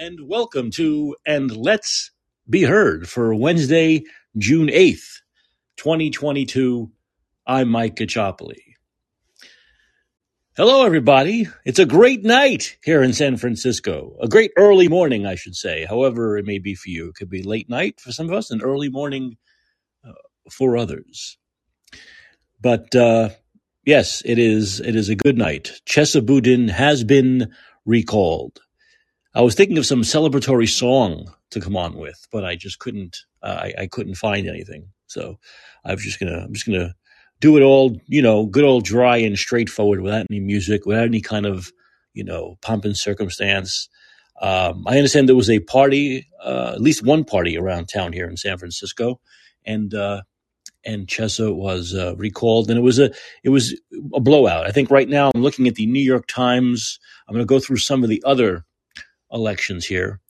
and welcome to And Let's Be Heard for Wednesday, June 8th, 2022. I'm Mike Gachopoli. Hello, everybody. It's a great night here in San Francisco. A great early morning, I should say. However, it may be for you. It could be late night for some of us and early morning uh, for others. But uh, yes, it is. It is a good night. Chesa Boudin has been recalled. I was thinking of some celebratory song to come on with, but I just couldn't. Uh, I, I couldn't find anything. So I was just gonna. I'm just gonna do it all. You know, good old dry and straightforward, without any music, without any kind of you know pomp and circumstance. Um, I understand there was a party, uh, at least one party around town here in San Francisco, and uh, and Chesa was uh, recalled, and it was a it was a blowout. I think right now I'm looking at the New York Times. I'm going to go through some of the other elections here.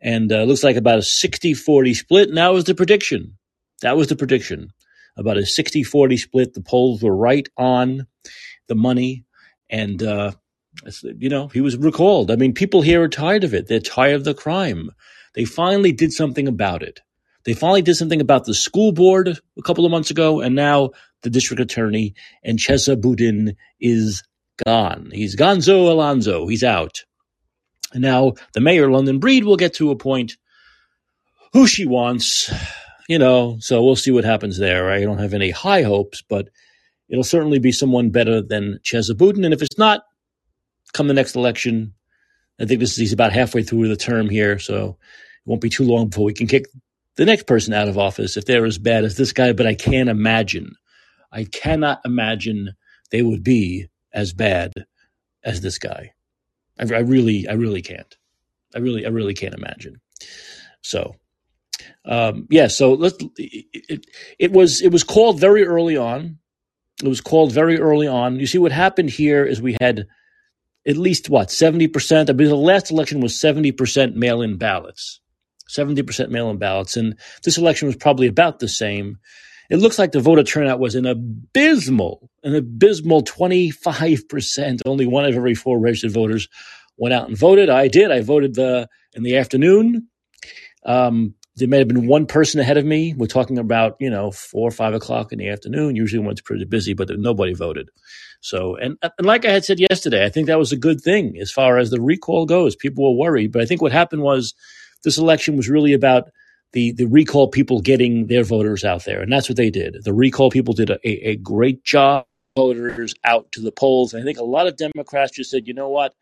And uh, looks like about a 60 40 split. And that was the prediction. That was the prediction. About a 60 40 split. The polls were right on the money. And, uh, you know, he was recalled. I mean, people here are tired of it. They're tired of the crime. They finally did something about it. They finally did something about the school board a couple of months ago, and now the district attorney and Chesa Boudin is gone. He's gonzo alonzo. He's out. Now the mayor, London Breed, will get to appoint who she wants, you know, so we'll see what happens there. I don't have any high hopes, but it'll certainly be someone better than Chesa Boudin. And if it's not, come the next election, I think this is he's about halfway through the term here, so it won't be too long before we can kick the next person out of office if they're as bad as this guy. But I can't imagine, I cannot imagine they would be as bad as this guy. I, I really, I really can't. I really, I really can't imagine. So, um, yeah. So let's. It, it, it was it was called very early on. It was called very early on. You see, what happened here is we had at least what seventy percent. I mean, the last election was seventy percent mail-in ballots, seventy percent mail-in ballots, and this election was probably about the same. It looks like the voter turnout was an abysmal, an abysmal 25%. Only one of every four registered voters went out and voted. I did. I voted the in the afternoon. Um, there may have been one person ahead of me. We're talking about you know four or five o'clock in the afternoon. Usually when it's pretty busy, but nobody voted. So and and like I had said yesterday, I think that was a good thing as far as the recall goes. People were worried, but I think what happened was this election was really about the the recall people getting their voters out there, and that's what they did. The recall people did a, a great job. Voters out to the polls. And I think a lot of Democrats just said, you know what,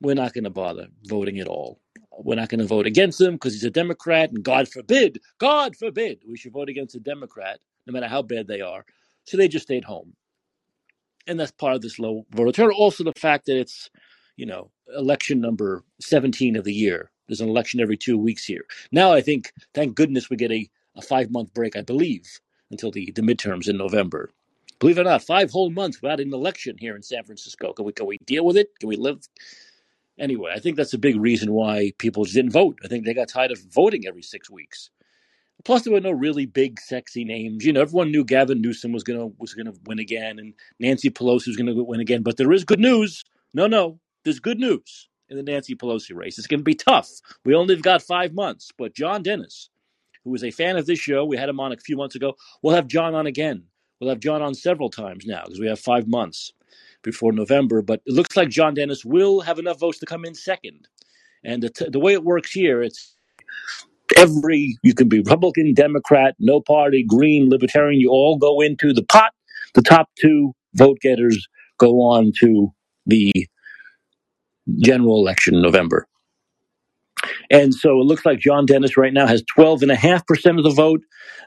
we're not going to bother voting at all. We're not going to vote against him because he's a Democrat, and God forbid, God forbid, we should vote against a Democrat, no matter how bad they are. So they just stayed home, and that's part of this low voter turnout. Also, the fact that it's, you know, election number seventeen of the year. There's an election every two weeks here. Now I think, thank goodness, we get a, a five month break, I believe, until the, the midterms in November. Believe it or not, five whole months without an election here in San Francisco. Can we can we deal with it? Can we live? Anyway, I think that's a big reason why people just didn't vote. I think they got tired of voting every six weeks. Plus, there were no really big, sexy names. You know, everyone knew Gavin Newsom was gonna was gonna win again, and Nancy Pelosi was gonna win again. But there is good news. No, no, there's good news in the Nancy Pelosi race. It's going to be tough. We only have got five months, but John Dennis, who is a fan of this show, we had him on a few months ago. We'll have John on again. We'll have John on several times now because we have five months before November. But it looks like John Dennis will have enough votes to come in second. And the, t- the way it works here, it's every you can be Republican, Democrat, no party, Green, Libertarian. You all go into the pot. The top two vote getters go on to the general election in November. And so it looks like John Dennis right now has 12.5% of the vote.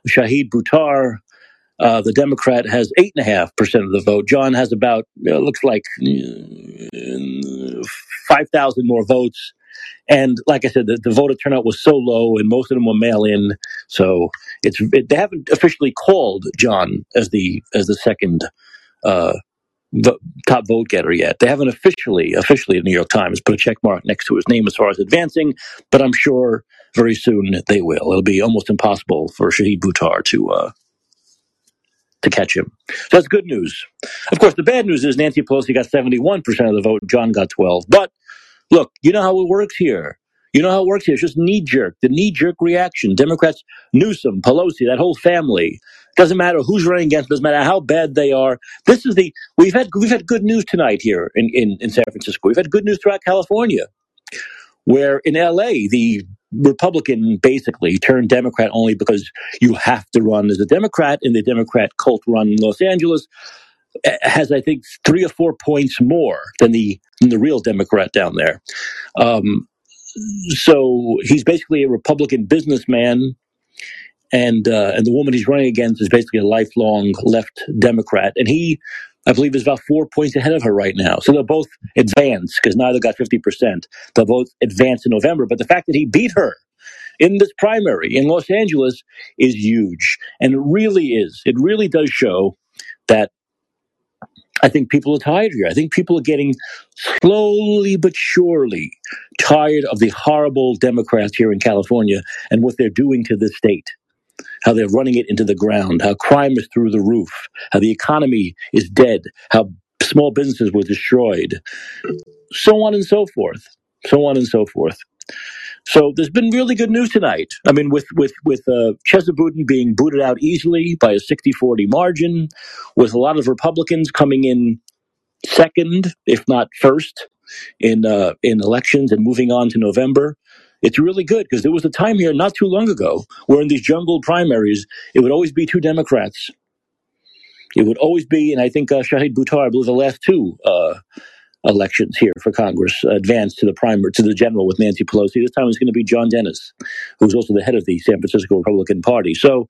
Shahid Buttar, uh, the Democrat, has 8.5% of the vote. John has about, uh, looks like uh, 5,000 more votes. And like I said, the, the voter turnout was so low, and most of them were mail in. So it's it, they haven't officially called John as the as the second uh, vo- top vote getter yet. They haven't officially, officially, the New York Times put a check mark next to his name as far as advancing, but I'm sure very soon they will. It'll be almost impossible for Shahid Buttar to uh, to catch him. So that's good news. Of course, the bad news is Nancy Pelosi got 71% of the vote, John got 12. But look, you know how it works here. You know how it works here? It's just knee jerk, the knee jerk reaction. Democrats, Newsom, Pelosi, that whole family. Doesn't matter who's running against. Doesn't matter how bad they are. This is the we've had we've had good news tonight here in in, in San Francisco. We've had good news throughout California, where in L.A. the Republican basically turned Democrat only because you have to run as a Democrat, and the Democrat cult run in Los Angeles eh, has, I think, three or four points more than the than the real Democrat down there. Um, so he's basically a Republican businessman, and uh, and the woman he's running against is basically a lifelong left Democrat, and he, I believe, is about four points ahead of her right now. So they'll both advance because neither got fifty percent. They'll both advance in November. But the fact that he beat her in this primary in Los Angeles is huge, and it really is. It really does show that I think people are tired here. I think people are getting slowly but surely tired of the horrible Democrats here in California and what they're doing to this state. How they're running it into the ground, how crime is through the roof, how the economy is dead, how small businesses were destroyed, so on and so forth. So on and so forth. So there's been really good news tonight. I mean, with with with uh, Chesa being booted out easily by a 60-40 margin, with a lot of Republicans coming in second, if not first, in uh, in elections and moving on to November. It's really good because there was a time here not too long ago where in these jungled primaries it would always be two Democrats. It would always be, and I think uh, Shahid Buttar, I believe the last two uh, elections here for Congress advanced to the primary to the general with Nancy Pelosi. This time it's going to be John Dennis, who's also the head of the San Francisco Republican Party. So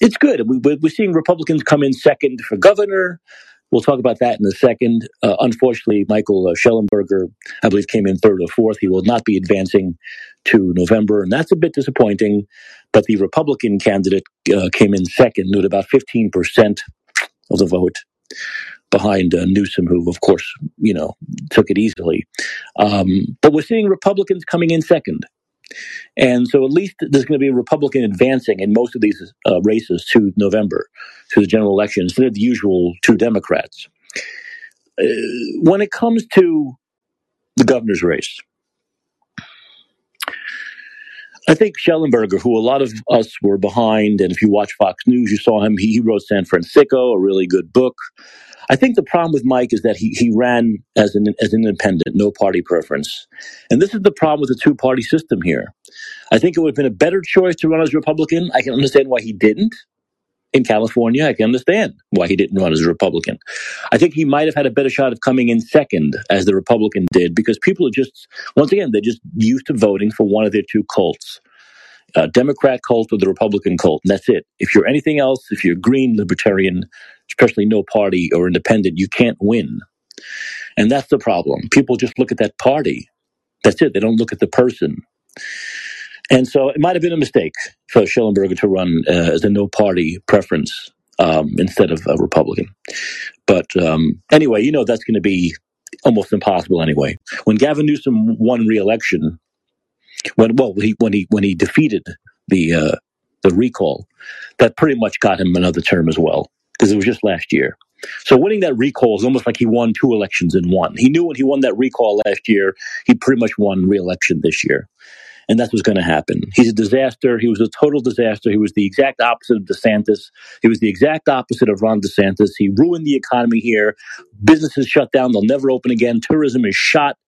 it's good. We, we're seeing Republicans come in second for governor. We'll talk about that in a second. Uh, unfortunately, Michael uh, Shellenberger, I believe, came in third or fourth. He will not be advancing to November, and that's a bit disappointing. But the Republican candidate uh, came in second with about 15% of the vote behind uh, Newsom, who, of course, you know, took it easily. Um, but we're seeing Republicans coming in second. And so at least there's going to be a Republican advancing in most of these uh, races to November, to the general election, instead of the usual two Democrats. Uh, when it comes to the governor's race, I think Shellenberger, who a lot of us were behind, and if you watch Fox News, you saw him. He, he wrote San Fransicko, a really good book. I think the problem with Mike is that he, he ran as an as an independent, no party preference. And this is the problem with the two party system here. I think it would have been a better choice to run as Republican. I can understand why he didn't in California. I can understand why he didn't run as a Republican. I think he might have had a better shot of coming in second as the Republican did because people are just, once again, they're just used to voting for one of their two cults. Uh, Democrat cult or the Republican cult. And that's it. If you're anything else, if you're green, libertarian, especially no party or independent, you can't win. And that's the problem. People just look at that party. That's it. They don't look at the person. And so it might have been a mistake for Shellenberger to run uh, as a no party preference um, instead of a Republican. But um, anyway, you know that's going to be almost impossible anyway. When Gavin Newsom won re-election, when well he when he when he defeated the uh, the recall, that pretty much got him another term as well because it was just last year. So winning that recall is almost like he won two elections in one. He knew when he won that recall last year, he pretty much won re-election this year. And that's what's going to happen. He's a disaster. He was a total disaster. He was the exact opposite of DeSantis. He was the exact opposite of Ron DeSantis. He ruined the economy here. Businesses shut down. They'll never open again. Tourism is shot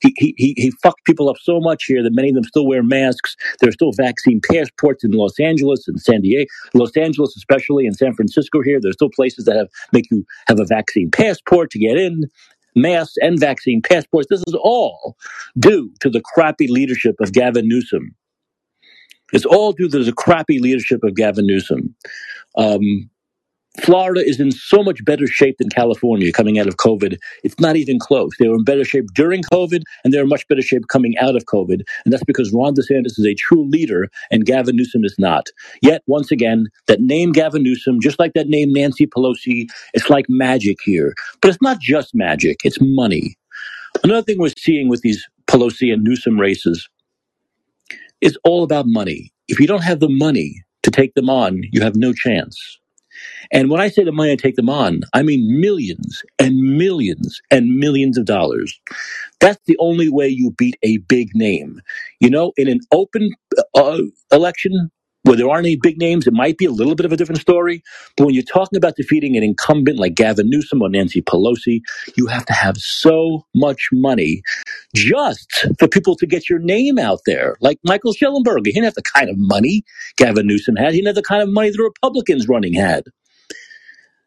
he, he, he he fucked people up so much here that many of them still wear masks. There are still vaccine passports in Los Angeles and San Diego, Los Angeles especially, and San Francisco here. There's still places that have make you have a vaccine passport to get in. Masks and vaccine passports. This is all due to the crappy leadership of Gavin Newsom. It's all due to the crappy leadership of Gavin Newsom. Um, Florida is in so much better shape than California coming out of COVID. It's not even close. They were in better shape during COVID, and they're in much better shape coming out of COVID. And that's because Ron DeSantis is a true leader, and Gavin Newsom is not. Yet, once again, that name Gavin Newsom, just like that name Nancy Pelosi, it's like magic here. But it's not just magic, it's money. Another thing we're seeing with these Pelosi and Newsom races is all about money. If you don't have the money to take them on, you have no chance. And when I say the money I take them on, I mean millions and millions and millions of dollars. That's the only way you beat a big name. You know, in an open uh, election where there aren't any big names, it might be a little bit of a different story. But when you're talking about defeating an incumbent like Gavin Newsom or Nancy Pelosi, you have to have so much money just for people to get your name out there. Like Michael Shellenberger, he didn't have the kind of money Gavin Newsom had. He didn't have the kind of money the Republicans running had.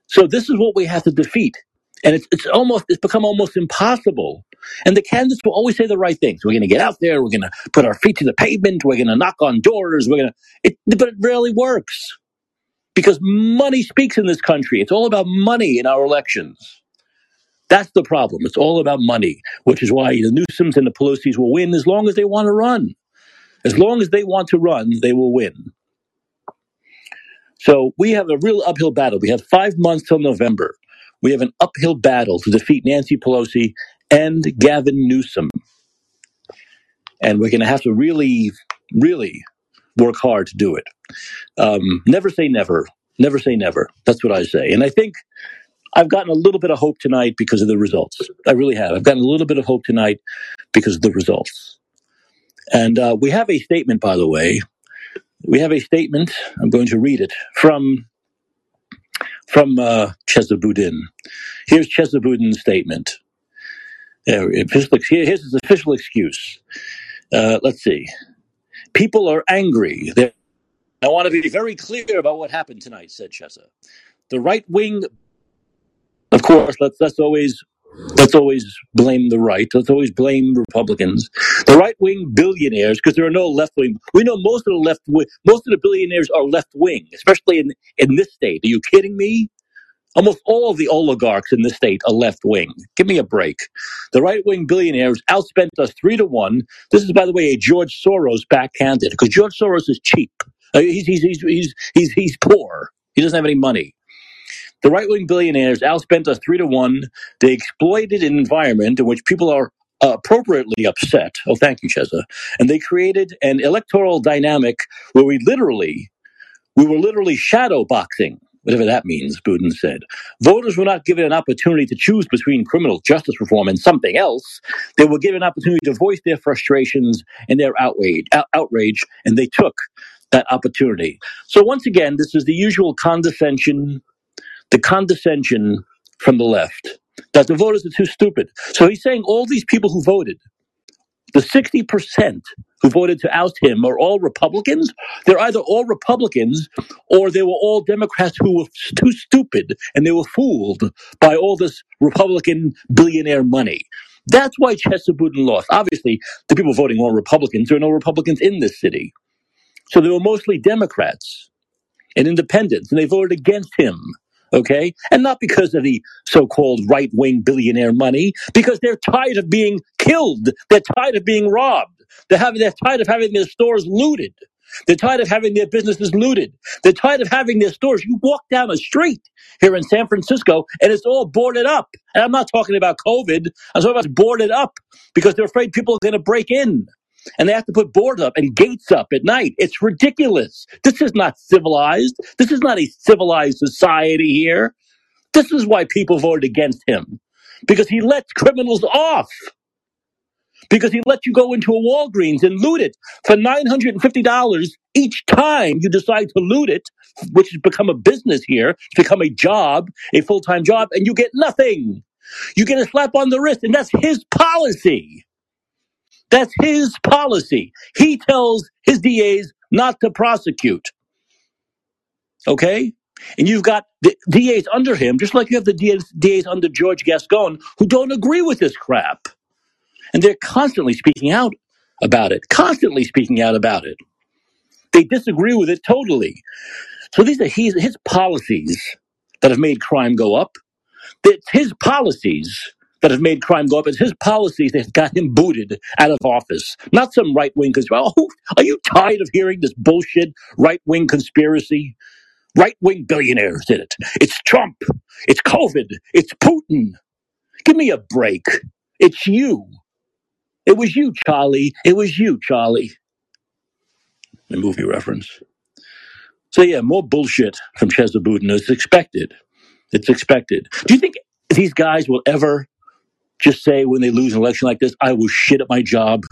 So this is what we have to defeat. And it's, it's almost, it's become almost impossible. And the candidates will always say the right things. We're going to get out there. We're going to put our feet to the pavement. We're going to knock on doors. We're going to, but it rarely works because money speaks in this country. It's all about money in our elections. That's the problem. It's all about money, which is why the Newsoms and the Pelosi's will win as long as they want to run. As long as they want to run, they will win. So we have a real uphill battle. We have five months till November. We have an uphill battle to defeat Nancy Pelosi and Gavin Newsom. And we're going to have to really, really work hard to do it. Um, never say never. Never say never. That's what I say. And I think I've gotten a little bit of hope tonight because of the results. I really have. I've gotten a little bit of hope tonight because of the results. And uh, we have a statement, by the way. We have a statement. I'm going to read it from from uh, Chesa Boudin. Here's Chesa Boudin's statement. Here's his official excuse. Uh, let's see. People are angry. They're, I want to be very clear about what happened tonight, said Chesa. The right wing, of course, let's, let's always let's always blame the right. Let's always blame Republicans. The right wing billionaires, because there are no left wing. We know most of the left wing, most of the billionaires are left wing, especially in in this state. Are you kidding me? Almost all of the oligarchs in this state are left wing. Give me a break. The right wing billionaires outspent us three to one. This is, by the way, a George Soros backhanded because George Soros is cheap. Uh, he's, he's, he's, he's, he's, he's poor. He doesn't have any money. The right wing billionaires outspent us three to one. They exploited an environment in which people are appropriately upset. Oh, thank you, Chesa. And they created an electoral dynamic where we literally, we were literally shadow boxing, whatever that means, Boudin said. Voters were not given an opportunity to choose between criminal justice reform and something else. They were given an opportunity to voice their frustrations and their outrage, out- outrage, and they took that opportunity. So once again, this is the usual condescension the condescension from the left that the voters are too stupid. So he's saying all these people who voted, the 60% who voted to oust him are all Republicans. They're either all Republicans or they were all Democrats who were too stupid and they were fooled by all this Republican billionaire money. That's why Chesa Boudin lost. Obviously, the people voting were Republicans. There are no Republicans in this city. So they were mostly Democrats and independents, and they voted against him. Okay. And not because of the so called right wing billionaire money, because they're tired of being killed. They're tired of being robbed. They're, having, they're tired of having their stores looted. They're tired of having their businesses looted. They're tired of having their stores. You walk down a street here in San Francisco and it's all boarded up. And I'm not talking about COVID. I'm talking about boarded up because they're afraid people are going to break in and they have to put boards up and gates up at night. It's ridiculous. This is not civilized. This is not a civilized society here. This is why people voted against him because he lets criminals off. Because he lets you go into a Walgreens and loot it for $950 each time you decide to loot it, which has become a business here, it's become a job, a full time job, and you get nothing. You get a slap on the wrist, and that's his policy. That's his policy. He tells his DAs not to prosecute. Okay? And you've got the DAs under him, just like you have the DAs, DAs under George Gascon, who don't agree with this crap. And they're constantly speaking out about it, constantly speaking out about it. They disagree with it totally. So these are his, his policies that have made crime go up. It's his policies that have made crime go up. It's his policies that got him booted out of office, not some right wing conspiracy. Oh, are you tired of hearing this bullshit right wing conspiracy? Right wing billionaires did it. It's Trump. It's COVID. It's Putin. Give me a break. It's you. It was you, Charlie. It was you, Charlie. The movie reference. So yeah, more bullshit from Chesa Boudin. It's expected. It's expected. Do you think these guys will ever just say when they lose an election like this, I was shit at my job.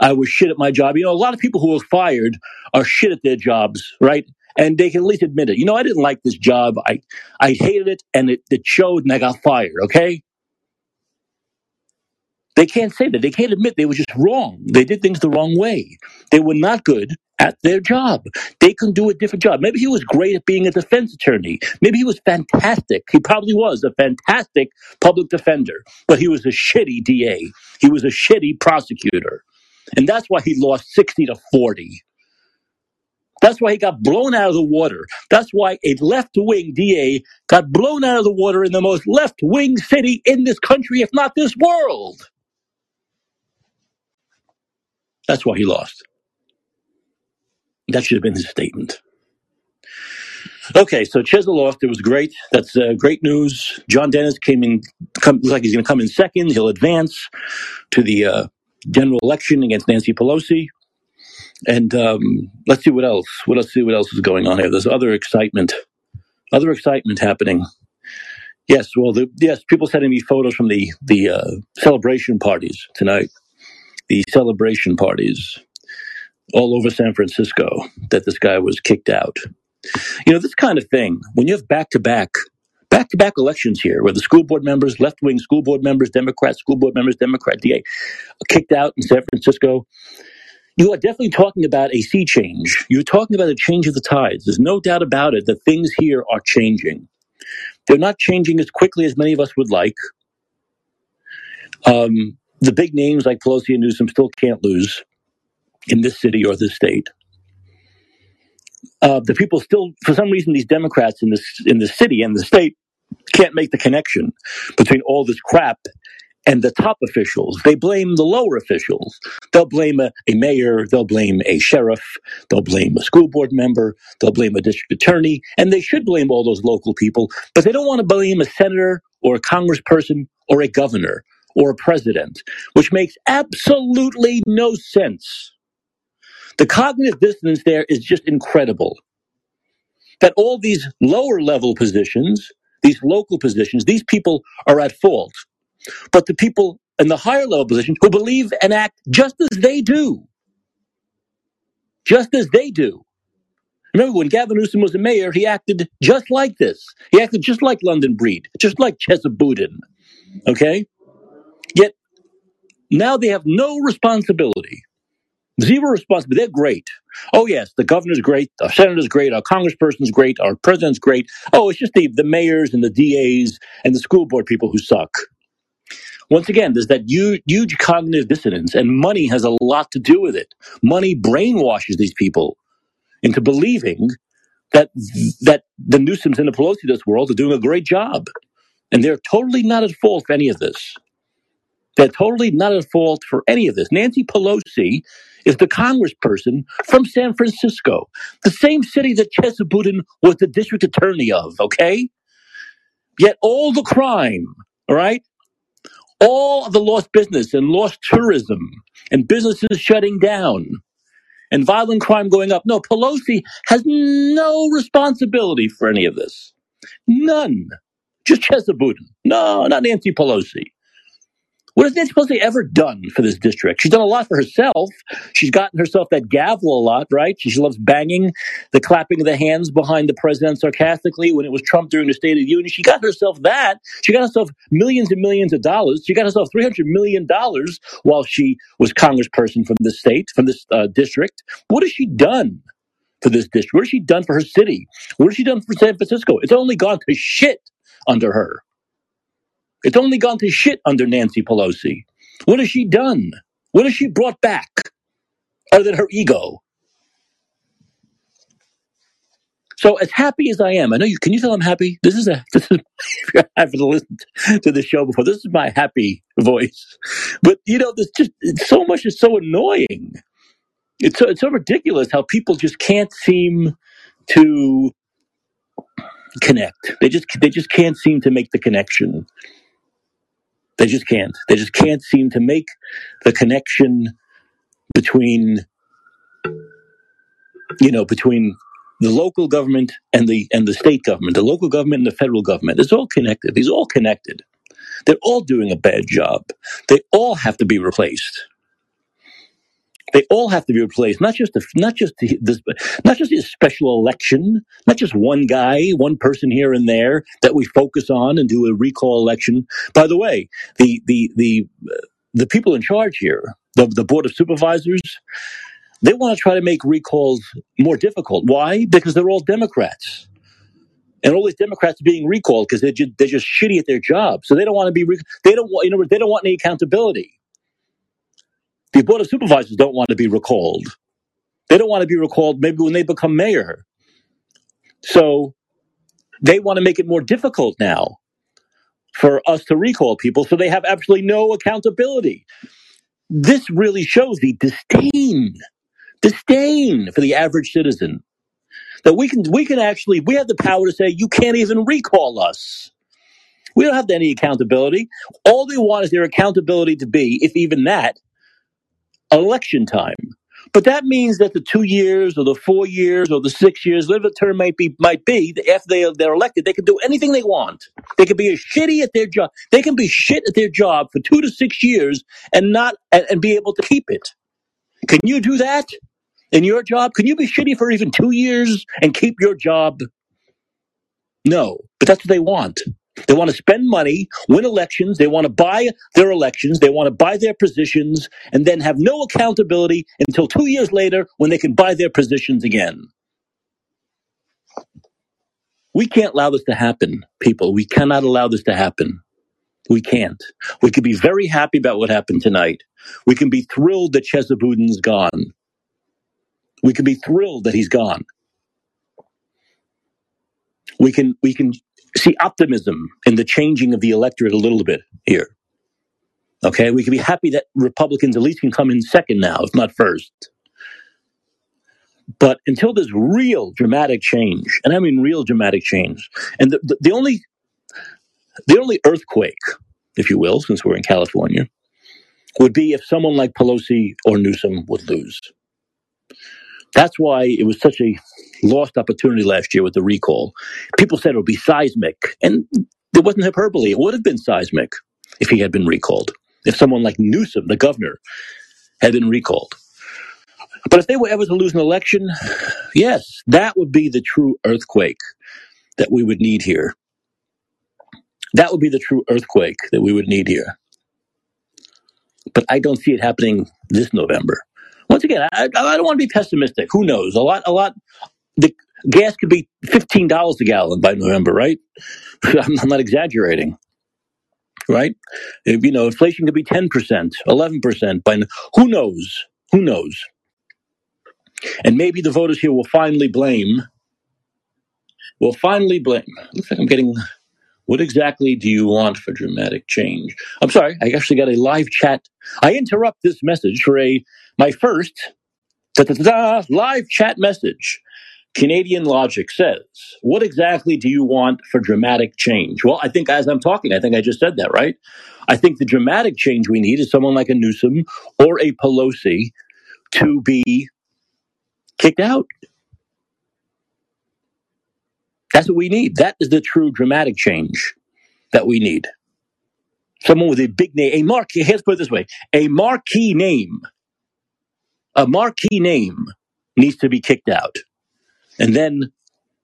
I was shit at my job. You know, a lot of people who are fired are shit at their jobs, right? And they can at least admit it. You know, I didn't like this job. I, I hated it and it, it showed and I got fired. Okay. They can't say that. They can't admit they were just wrong. They did things the wrong way. They were not good at their job. They can do a different job. Maybe he was great at being a defense attorney. Maybe he was fantastic. He probably was a fantastic public defender, but he was a shitty DA. He was a shitty prosecutor. And that's why he lost 60 to 40. That's why he got blown out of the water. That's why a left wing DA got blown out of the water in the most left wing city in this country, if not this world. That's why he lost. That should have been his statement. Okay, so Chesa. It was great. That's uh, great news. John Dennis came in, come, looks like he's going to come in second. He'll advance to the uh, general election against Nancy Pelosi. And um, let's see what else. What else? See what else is going on here. There's other excitement. Other excitement happening. Yes, well, the, yes, people sending me photos from the the uh, celebration parties tonight. The celebration parties all over San Francisco that this guy was kicked out. You know, this kind of thing, when you have back to back, back to back elections here, where the school board members, left wing school board members, Democrat school board members, Democrat DA, kicked out in San Francisco, you are definitely talking about a sea change. You're talking about a change of the tides. There's no doubt about it that things here are changing. They're not changing as quickly as many of us would like. Um, the big names like Pelosi and Newsom still can't lose in this city or this state. Uh, the people still, for some reason, these Democrats in this in the city and the state can't make the connection between all this crap and the top officials. They blame the lower officials. They'll blame a, a, mayor, they'll blame a sheriff, they'll blame a school board member, they'll blame a district attorney, and they should blame all those local people, but they don't want to blame a senator or a congressperson or a governor or a president, which makes absolutely no sense. The cognitive dissonance there is just incredible. That all these lower level positions, these local positions, these people are at fault. But the people in the higher level positions who believe and act just as they do, just as they do. Remember when Gavin Newsom was the mayor, he acted just like this. He acted just like London Breed, just like Chesa Boudin. Okay? Yet now they have no responsibility Zero responsibility. They're great. Oh, yes, the governor's great, the senator's great, our congressperson's great, our president's great. Oh, it's just the, the mayors and the DAs and the school board people who suck. Once again, there's that huge, huge cognitive dissonance, and money has a lot to do with it. Money brainwashes these people into believing that that the Newsoms and the Pelosi of this world are doing a great job, and they're totally not at fault for any of this. They're totally not at fault for any of this. Nancy Pelosi is the congressperson from San Francisco, the same city that Chesa Boudin was the district attorney of, okay? Yet all the crime, all right? All of the lost business and lost tourism and businesses shutting down and violent crime going up. No, Pelosi has no responsibility for any of this. None. Just Chesa Boudin. No, not Nancy Pelosi. What has Nancy Pelosi ever done for this district? She's done a lot for herself. She's gotten herself that gavel a lot, right? She loves banging the clapping of the hands behind the president sarcastically when it was Trump during the State of the Union. She got herself that. She got herself millions and millions of dollars. She got herself $300 million while she was congressperson from this state, from this uh, district. What has she done? For this district? What has she done for her city? What has she done for San Francisco? It's only gone to shit under her. It's only gone to shit under Nancy Pelosi. What has she done? What has she brought back other than her ego? So as happy as I am, I know you. Can you tell I'm happy? This is a. This is if you haven't listened to the show before. This is my happy voice. But you know, there's just so much is so annoying. It's so, it's so ridiculous how people just can't seem to connect. They just they just can't seem to make the connection. They just can't. They just can't seem to make the connection between, you know, between the local government and the and the state government, the local government and the federal government, it's all connected. It's all connected. They're all doing a bad job. They all have to be replaced. They all have to be replaced. Not just the, not just the, this, not just a special election. Not just one guy, one person here and there that we focus on and do a recall election. By the way, the the the uh, the people in charge here, the the board of supervisors, they want to try to make recalls more difficult. Why? Because they're all Democrats. And all these Democrats are being recalled because they're just, they're just shitty at their job. So they don't want to be, they don't want, you know, they don't want any accountability. The Board of Supervisors don't want to be recalled. They don't want to be recalled maybe when they become mayor. So they want to make it more difficult now for us to recall people so they have absolutely no accountability. This really shows the disdain, disdain for the average citizen that we can we can actually we have the power to say you can't even recall us. We don't have any accountability. All they want is their accountability to be, if even that, election time. But that means that the two years or the four years or the six years, whatever the term might be, might be, after they, they're elected, they can do anything they want. They can be as shitty at their job. They can be shit at their job for two to six years and not and, and be able to keep it. Can you do that in your job? Can you be shitty for even two years and keep your job? No, but that's what they want. They want to spend money, win elections. They want to buy their elections. They want to buy their positions and then have no accountability until two years later when they can buy their positions again. We can't allow this to happen, people. We cannot allow this to happen. We can't. We could be very happy about what happened tonight. We can be thrilled that Chesa Boudin's gone. We can be thrilled that he's gone. We can we can see optimism in the changing of the electorate a little bit here. Okay, we can be happy that Republicans at least can come in second now, if not first. But until there's real dramatic change, and I mean real dramatic change, and the, the, the only the only earthquake, if you will, since we're in California, would be if someone like Pelosi or Newsom would lose. That's why it was such a lost opportunity last year with the recall. People said it would be seismic, and it wasn't hyperbole. It would have been seismic if he had been recalled. If someone like Newsom, the governor, had been recalled. But if they were ever to lose an election, yes, that would be the true earthquake that we would need here. That would be the true earthquake that we would need here. But I don't see it happening this November. Once again, I, I don't want to be pessimistic. Who knows? A lot, a lot. The gas could be fifteen dollars a gallon by November, right? I'm, not exaggerating, right? If, you know, inflation could be ten percent, eleven percent. By who knows? Who knows? And maybe the voters here will finally blame. Will finally blame. Looks like I'm getting. What exactly do you want for dramatic change? I'm sorry, I actually got a live chat. I interrupt this message for a my first da-da-da-da, live chat message. Canadian logic says, What exactly do you want for dramatic change? Well, I think as I'm talking, I think I just said that, right? I think the dramatic change we need is someone like a Newsom or a Pelosi to be kicked out. That's what we need. That is the true dramatic change that we need. Someone with a big name, a marquee, let's put it this way, a marquee name, a marquee name needs to be kicked out. And then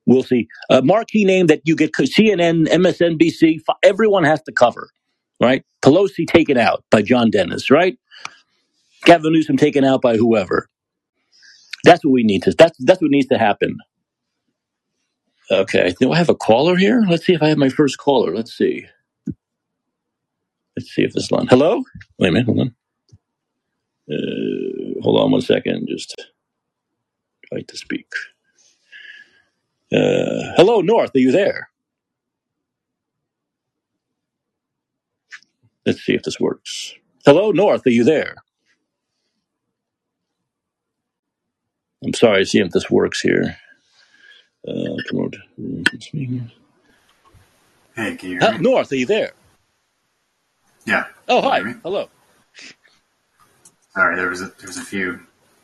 we'll see. A marquee name that you get CNN, MSNBC, everyone has to cover, right? Pelosi taken out by John Dennis, right? Gavin Newsom taken out by whoever. That's what we need to, that's, that's what needs to happen. Okay. Do I have a caller here? Let's see if I have my first caller. Let's see. Let's see if this line. Hello? Wait a minute. Hold on. Uh, hold on one second. Just try to speak. Uh, hello, North. Are you there? Let's see if this works. Hello, North. Are you there? I'm sorry. See if this works here. Uh, come on. Hey, can you hear me? North, are you there? Yeah. Oh, Can you hi. hear me? Hello. Sorry, there was a, there was a few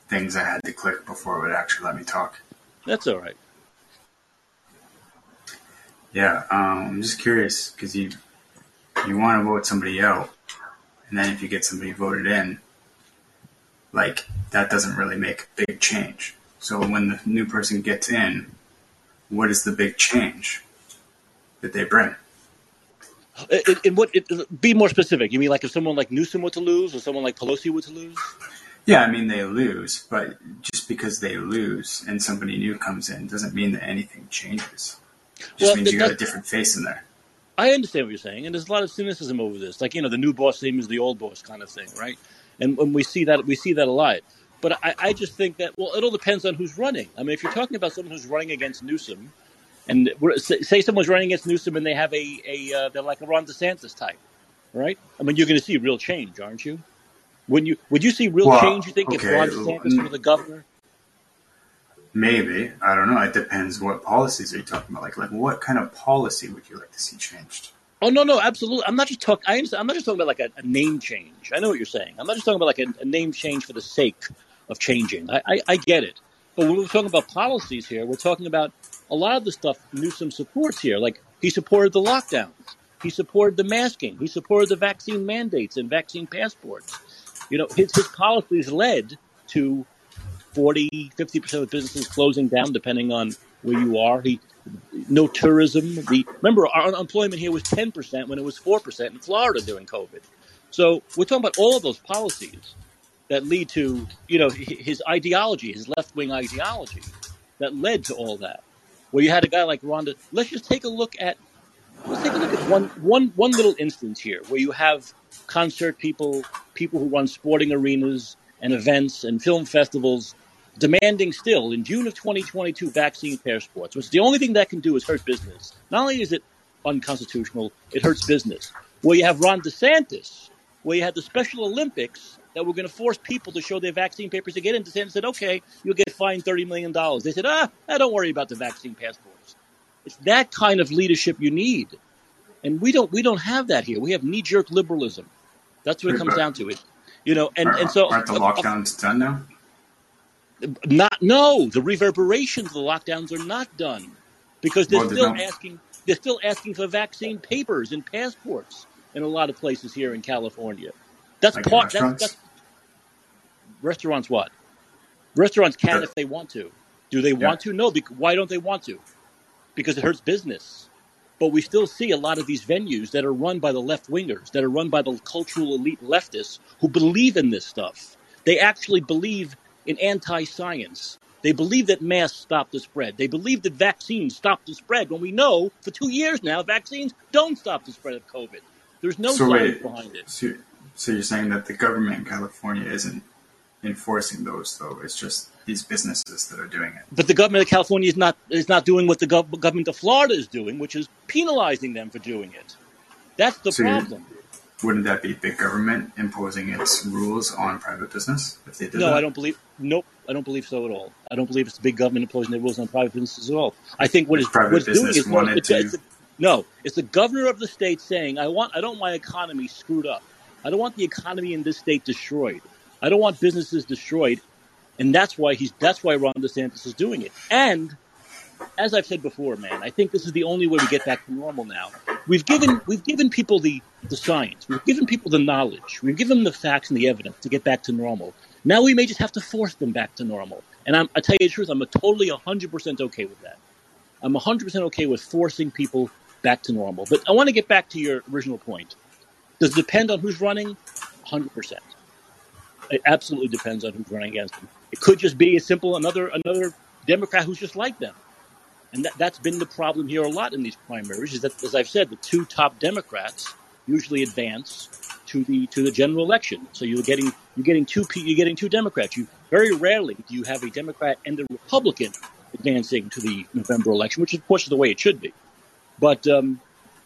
things I had to click before it would actually let me talk. That's all right. Yeah, um, I'm just curious because you you want to vote somebody out, and then if you get somebody voted in, like that doesn't really make a big change. So when the new person gets in, what is the big change that they bring? In, in what? It, be more specific. You mean like if someone like Newsom were to lose, or someone like Pelosi were to lose? Yeah, I mean they lose, but just because they lose and somebody new comes in doesn't mean that anything changes. It just Well, means you got a different face in there. I understand what you're saying, and there's a lot of cynicism over this. Like you know, the new boss same as the old boss kind of thing, right? And when we see that, we see that a lot. But I, I just think that well, it all depends on who's running. I mean, if you're talking about someone who's running against Newsom, and say say someone's running against Newsom and they have a, a uh, they're like a Ron DeSantis type, right? I mean, you're going to see real change, aren't you? When you would you see real change? You think if okay, Ron DeSantis were the governor? maybe I don't know. It depends what policies are you talking about. Like, like what kind of policy would you like to see changed? Oh no, no, absolutely. I'm not just talking. I. I'm not just talking about like a, a name change. I know what you're saying. I'm not just talking about like a, a name change for the sake of changing. I, I, I get it. But when we're talking about policies here, we're talking about a lot of the stuff Newsom supports here. Like he supported the lockdowns, he supported the masking, he supported the vaccine mandates and vaccine passports. You know, his his policies led to 40, 50 percent of businesses closing down, depending on where you are. He no tourism. The remember our unemployment here was ten percent when it was four percent in Florida during COVID. So we're talking about all of those policies that lead to you know his ideology, his left wing ideology, that led to all that. Where you had a guy like Ronda. Let's just take a look at let's take a look at one one one little instance here where you have concert people, people who run sporting arenas and events and film festivals demanding still in June of 2022 vaccine passports, which the only thing that can do is hurt business. Not only is it unconstitutional, it hurts business. Where you have Ron DeSantis, where you had the Special Olympics that were going to force people to show their vaccine papers to get in. DeSantis said, okay, you'll get fined $30 million. They said, ah, ah, don't worry about the vaccine passports. It's that kind of leadership you need. And we don't, we don't have that here. We have knee jerk liberalism. That's what it comes down to. It, you know, and, and so aren't the uh, uh, lockdowns done now? not no, the reverberations of the lockdowns are not done because they're Well, still asking they're still asking for vaccine papers and passports in a lot of places here in California. That's Like part that's that's restaurants what? Restaurants can Sure. if they want to. Do they Yeah. want to? No, bec- why don't they want to? Because it hurts business. But we still see a lot of these venues that are run by the left wingers, that are run by the cultural elite leftists who believe in this stuff. They actually believe in anti science. They believe that masks stop the spread. They believe that vaccines stop the spread when we know for two years now vaccines don't stop the spread of COVID. There's no So science wait, behind it. so, so you're saying that the government in California isn't enforcing those, though? It's just these businesses that are doing it. But the government of California is not is not doing what the gov- government of Florida is doing, which is penalizing them for doing it. That's the So problem. wouldn't that be big government imposing its rules on private business if they did No, I don't believe. Nope, I don't believe so at all. I don't believe it's the big government imposing their rules on private businesses at all. I think what If it's what private it's doing business is no, wanted it's, to, it's no, it's the governor of the state saying, "I want, I don't want my economy screwed up. I don't want the economy in this state destroyed. I don't want businesses destroyed." And that's why he's that's why Ron DeSantis is doing it. And as I've said before, man, I think this is the only way we get back to normal now. We've given we've given people the, the science, we've given people the knowledge, we've given them the facts and the evidence to get back to normal. Now we may just have to force them back to normal. And I'm, I tell you the truth, I'm a totally 100% okay with that. I'm 100% okay with forcing people back to normal. But I want to get back to your original point. Does it depend on who's running? 100%. It absolutely depends on who's running against them. It could just be a simple another another Democrat who's just like them. And that, that's been the problem here a lot in these primaries is that, as I've said, the two top Democrats usually advance to the to the general election. So you're getting you're getting two you're getting two Democrats. You very rarely do you have a Democrat and a Republican advancing to the November election, which is of course is the way it should be. But um,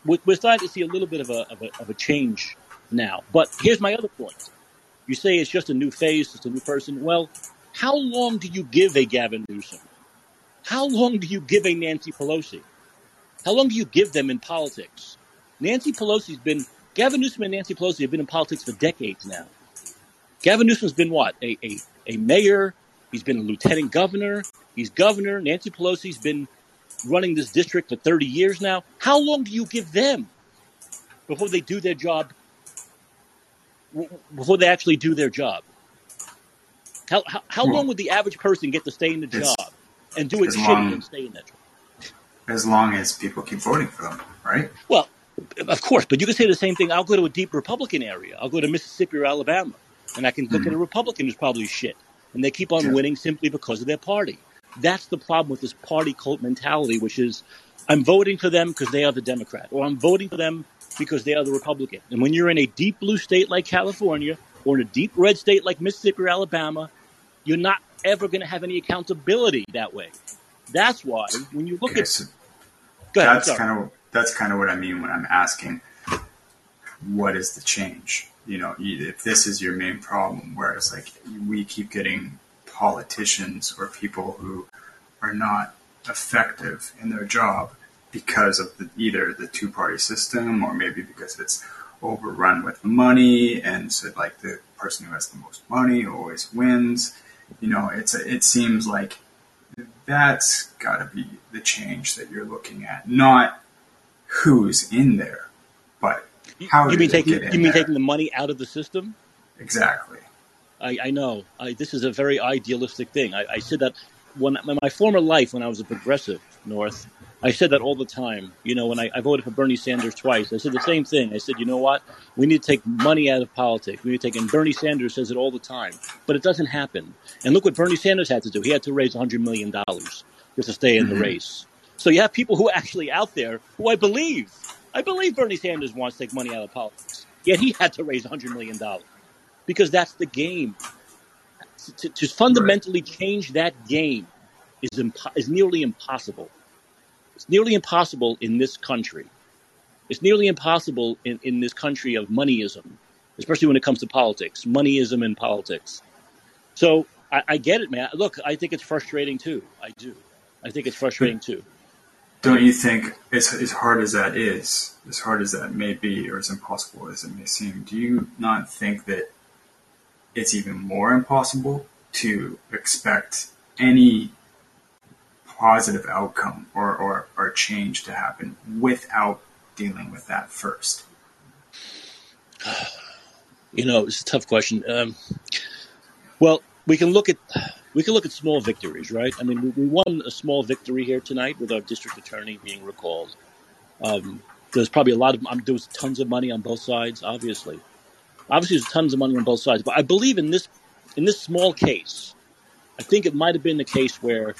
we're starting to see a little bit of a, of a of a change now. But here's my other point: you say it's just a new face, it's a new person. Well, how long do you give a Gavin Newsom? How long do you give a Nancy Pelosi? How long do you give them in politics? Nancy Pelosi's been, Gavin Newsom and Nancy Pelosi have been in politics for decades now. Gavin Newsom's been what? A, a, a mayor. He's been a lieutenant governor. He's governor. Nancy Pelosi's been running this district for 30 years now. How long do you give them before they do their job? Before they actually do their job? How, how, how long would the average person get to stay in the job and do it shitty long, and stay in that job? As long as people keep voting for them, right? Well, of course, but you can say the same thing. I'll go to a deep Republican area. I'll go to Mississippi or Alabama, and I can look mm-hmm. at a Republican who's probably shit, and they keep on yeah. winning simply because of their party. That's the problem with this party cult mentality, which is I'm voting for them because they are the Democrat, or I'm voting for them because they are the Republican. And when you're in a deep blue state like California, or in a deep red state like Mississippi or Alabama, you're not ever going to have any accountability that way. That's why when you look okay, at so that's kind of that's kind of what I mean when I'm asking what is the change. You know, if this is your main problem, whereas like we keep getting politicians or people who are not effective in their job because of the, either the two party system or maybe because it's overrun with money and so like the person who has the most money always wins you know, it's a, it seems like that's got to be the change that you're looking at, not who's in there, but how you mean taking you mean there? taking the money out of the system? Exactly. I, I know. I, this is a very idealistic thing. I, I said that when in my former life, when I was a progressive North, I said that all the time. You know, when I, I, voted for Bernie Sanders twice, I said the same thing. I said, you know what? We need to take money out of politics. We need to take, and Bernie Sanders says it all the time, but it doesn't happen. And look what Bernie Sanders had to do. He had to raise $100 million just to stay in mm-hmm. the race. So you have people who are actually out there who I believe, I believe Bernie Sanders wants to take money out of politics. Yet he had to raise $100 million because that's the game. To, to fundamentally change that game is, impo- is nearly impossible. It's nearly impossible in this country. It's nearly impossible in, in this country of moneyism, especially when it comes to politics, moneyism in politics. So I, I get it, man. Look, I think it's frustrating too. I do. I think it's frustrating too. Don't you think, as, as hard as that is, as hard as that may be, or as impossible as it may seem, do you not think that it's even more impossible to expect any positive outcome or, or, or change to happen without dealing with that first? You know, it's a tough question. Um, well, we can look at we can look at small victories, right? I mean, we, we won a small victory here tonight with our district attorney being recalled. Um, there's probably a lot of um, there was tons of money on both sides. Obviously, obviously, there's tons of money on both sides. But I believe in this in this small case, I think it might have been the case where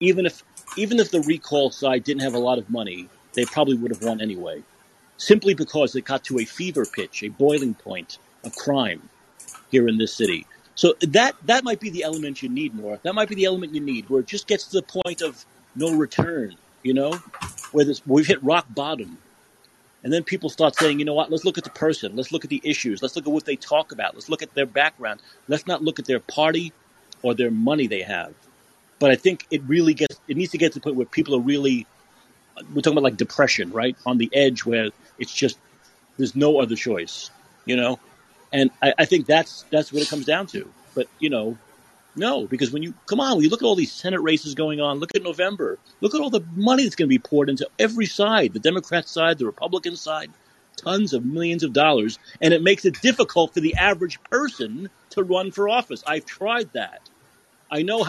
even if even if the recall side didn't have a lot of money, they probably would have won anyway, simply because it got to a fever pitch, a boiling point of crime here in this city. So that that might be the element you need, North. That might be the element you need, where it just gets to the point of no return. You know, where this, we've hit rock bottom, and then people start saying, you know what? Let's look at the person. Let's look at the issues. Let's look at what they talk about. Let's look at their background. Let's not look at their party or their money they have. But I think it really gets it needs to get to the point where people are really we're talking about like depression, right? On the edge where it's just there's no other choice, you know? And I, I think that's that's what it comes down to. But, you know, no, because when you come on, when you look at all these Senate races going on, look at November, look at all the money that's going to be poured into every side, the Democrat side, the Republican side, tons of millions of dollars, and it makes it difficult for the average person to run for office. I've tried that. I know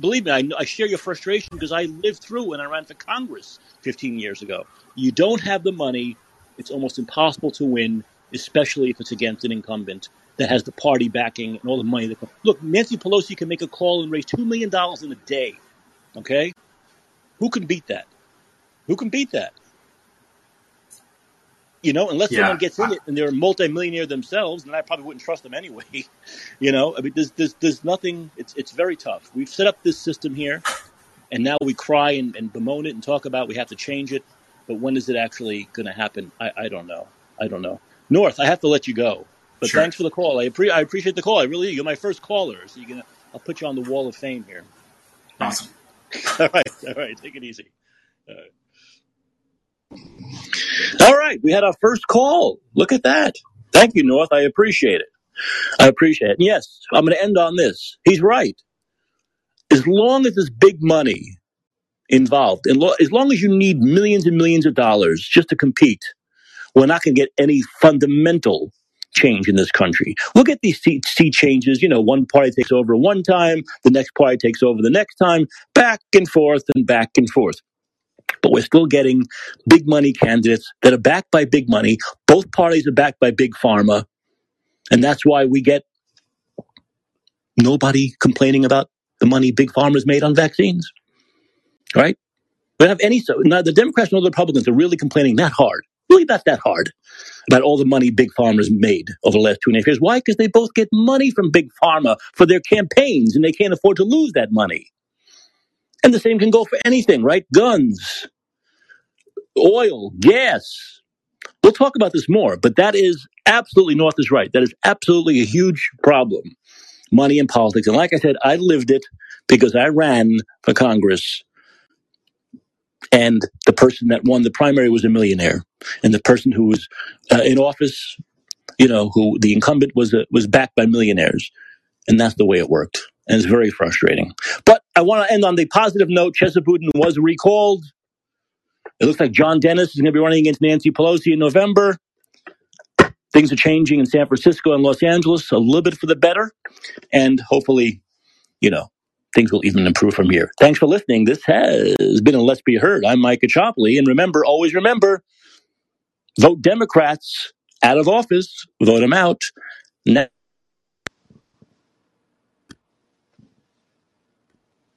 believe me, I, I share your frustration because I lived through when I ran for Congress 15 years ago. You don't have the money; it's almost impossible to win, especially if it's against an incumbent that has the party backing and all the money. That look, Nancy Pelosi can make a call and raise two million dollars in a day. Okay, who can beat that? Who can beat that? You know, unless yeah. someone gets in it and they're a multimillionaire themselves, and I probably wouldn't trust them anyway. you know, I mean, there's, there's, there's nothing, it's, it's very tough. We've set up this system here, and now we cry and, and bemoan it and talk about we have to change it. But when is it actually going to happen? I, I don't know. I don't know. North, I have to let you go. But sure. thanks for the call. I, I appreciate the call. I really, you're my first caller, so you're gonna. I'll put you on the wall of fame here. Awesome. all right, all right. Take it easy. All right. We had our first call. Look at that. Thank you, North. I appreciate it. I appreciate it. Yes, I'm going to end on this. He's right. As long as there's big money, involved. And lo- as long as you need millions and millions of dollars just to compete, we're not going to get any fundamental change in this country. We'll get these seat, seat changes. You know, one party takes over one time, the next party takes over the next time, back and forth and back and forth. But we're still getting big money candidates that are backed by big money. Both parties are backed by big pharma. And that's why we get nobody complaining about the money big pharma's made on vaccines. Right? We don't have any so now the Democrats and the Republicans are really complaining that hard. Really not that hard about all the money big pharma's made over the last two and a half years. Why? Because they both get money from big pharma for their campaigns and they can't afford to lose that money. And the same can go for anything, right? Guns, oil, gas. We'll talk about this more, but that is absolutely North is right. That is absolutely a huge problem. Money and politics. And like I said, I lived it because I ran for Congress and the person that won the primary was a millionaire. And the person who was uh, in office, you know, who the incumbent was, uh, was backed by millionaires. And that's the way it worked. And it's very frustrating. But I want to end on the positive note. Chesa Boudin was recalled. It looks like John Dennis is going to be running against Nancy Pelosi in November. Things are changing in San Francisco and Los Angeles a little bit for the better. And hopefully, you know, things will even improve from here. Thanks for listening. This has been a Let's Be Heard. I'm Micah Chopley. And remember, always remember, vote Democrats out of office, vote them out.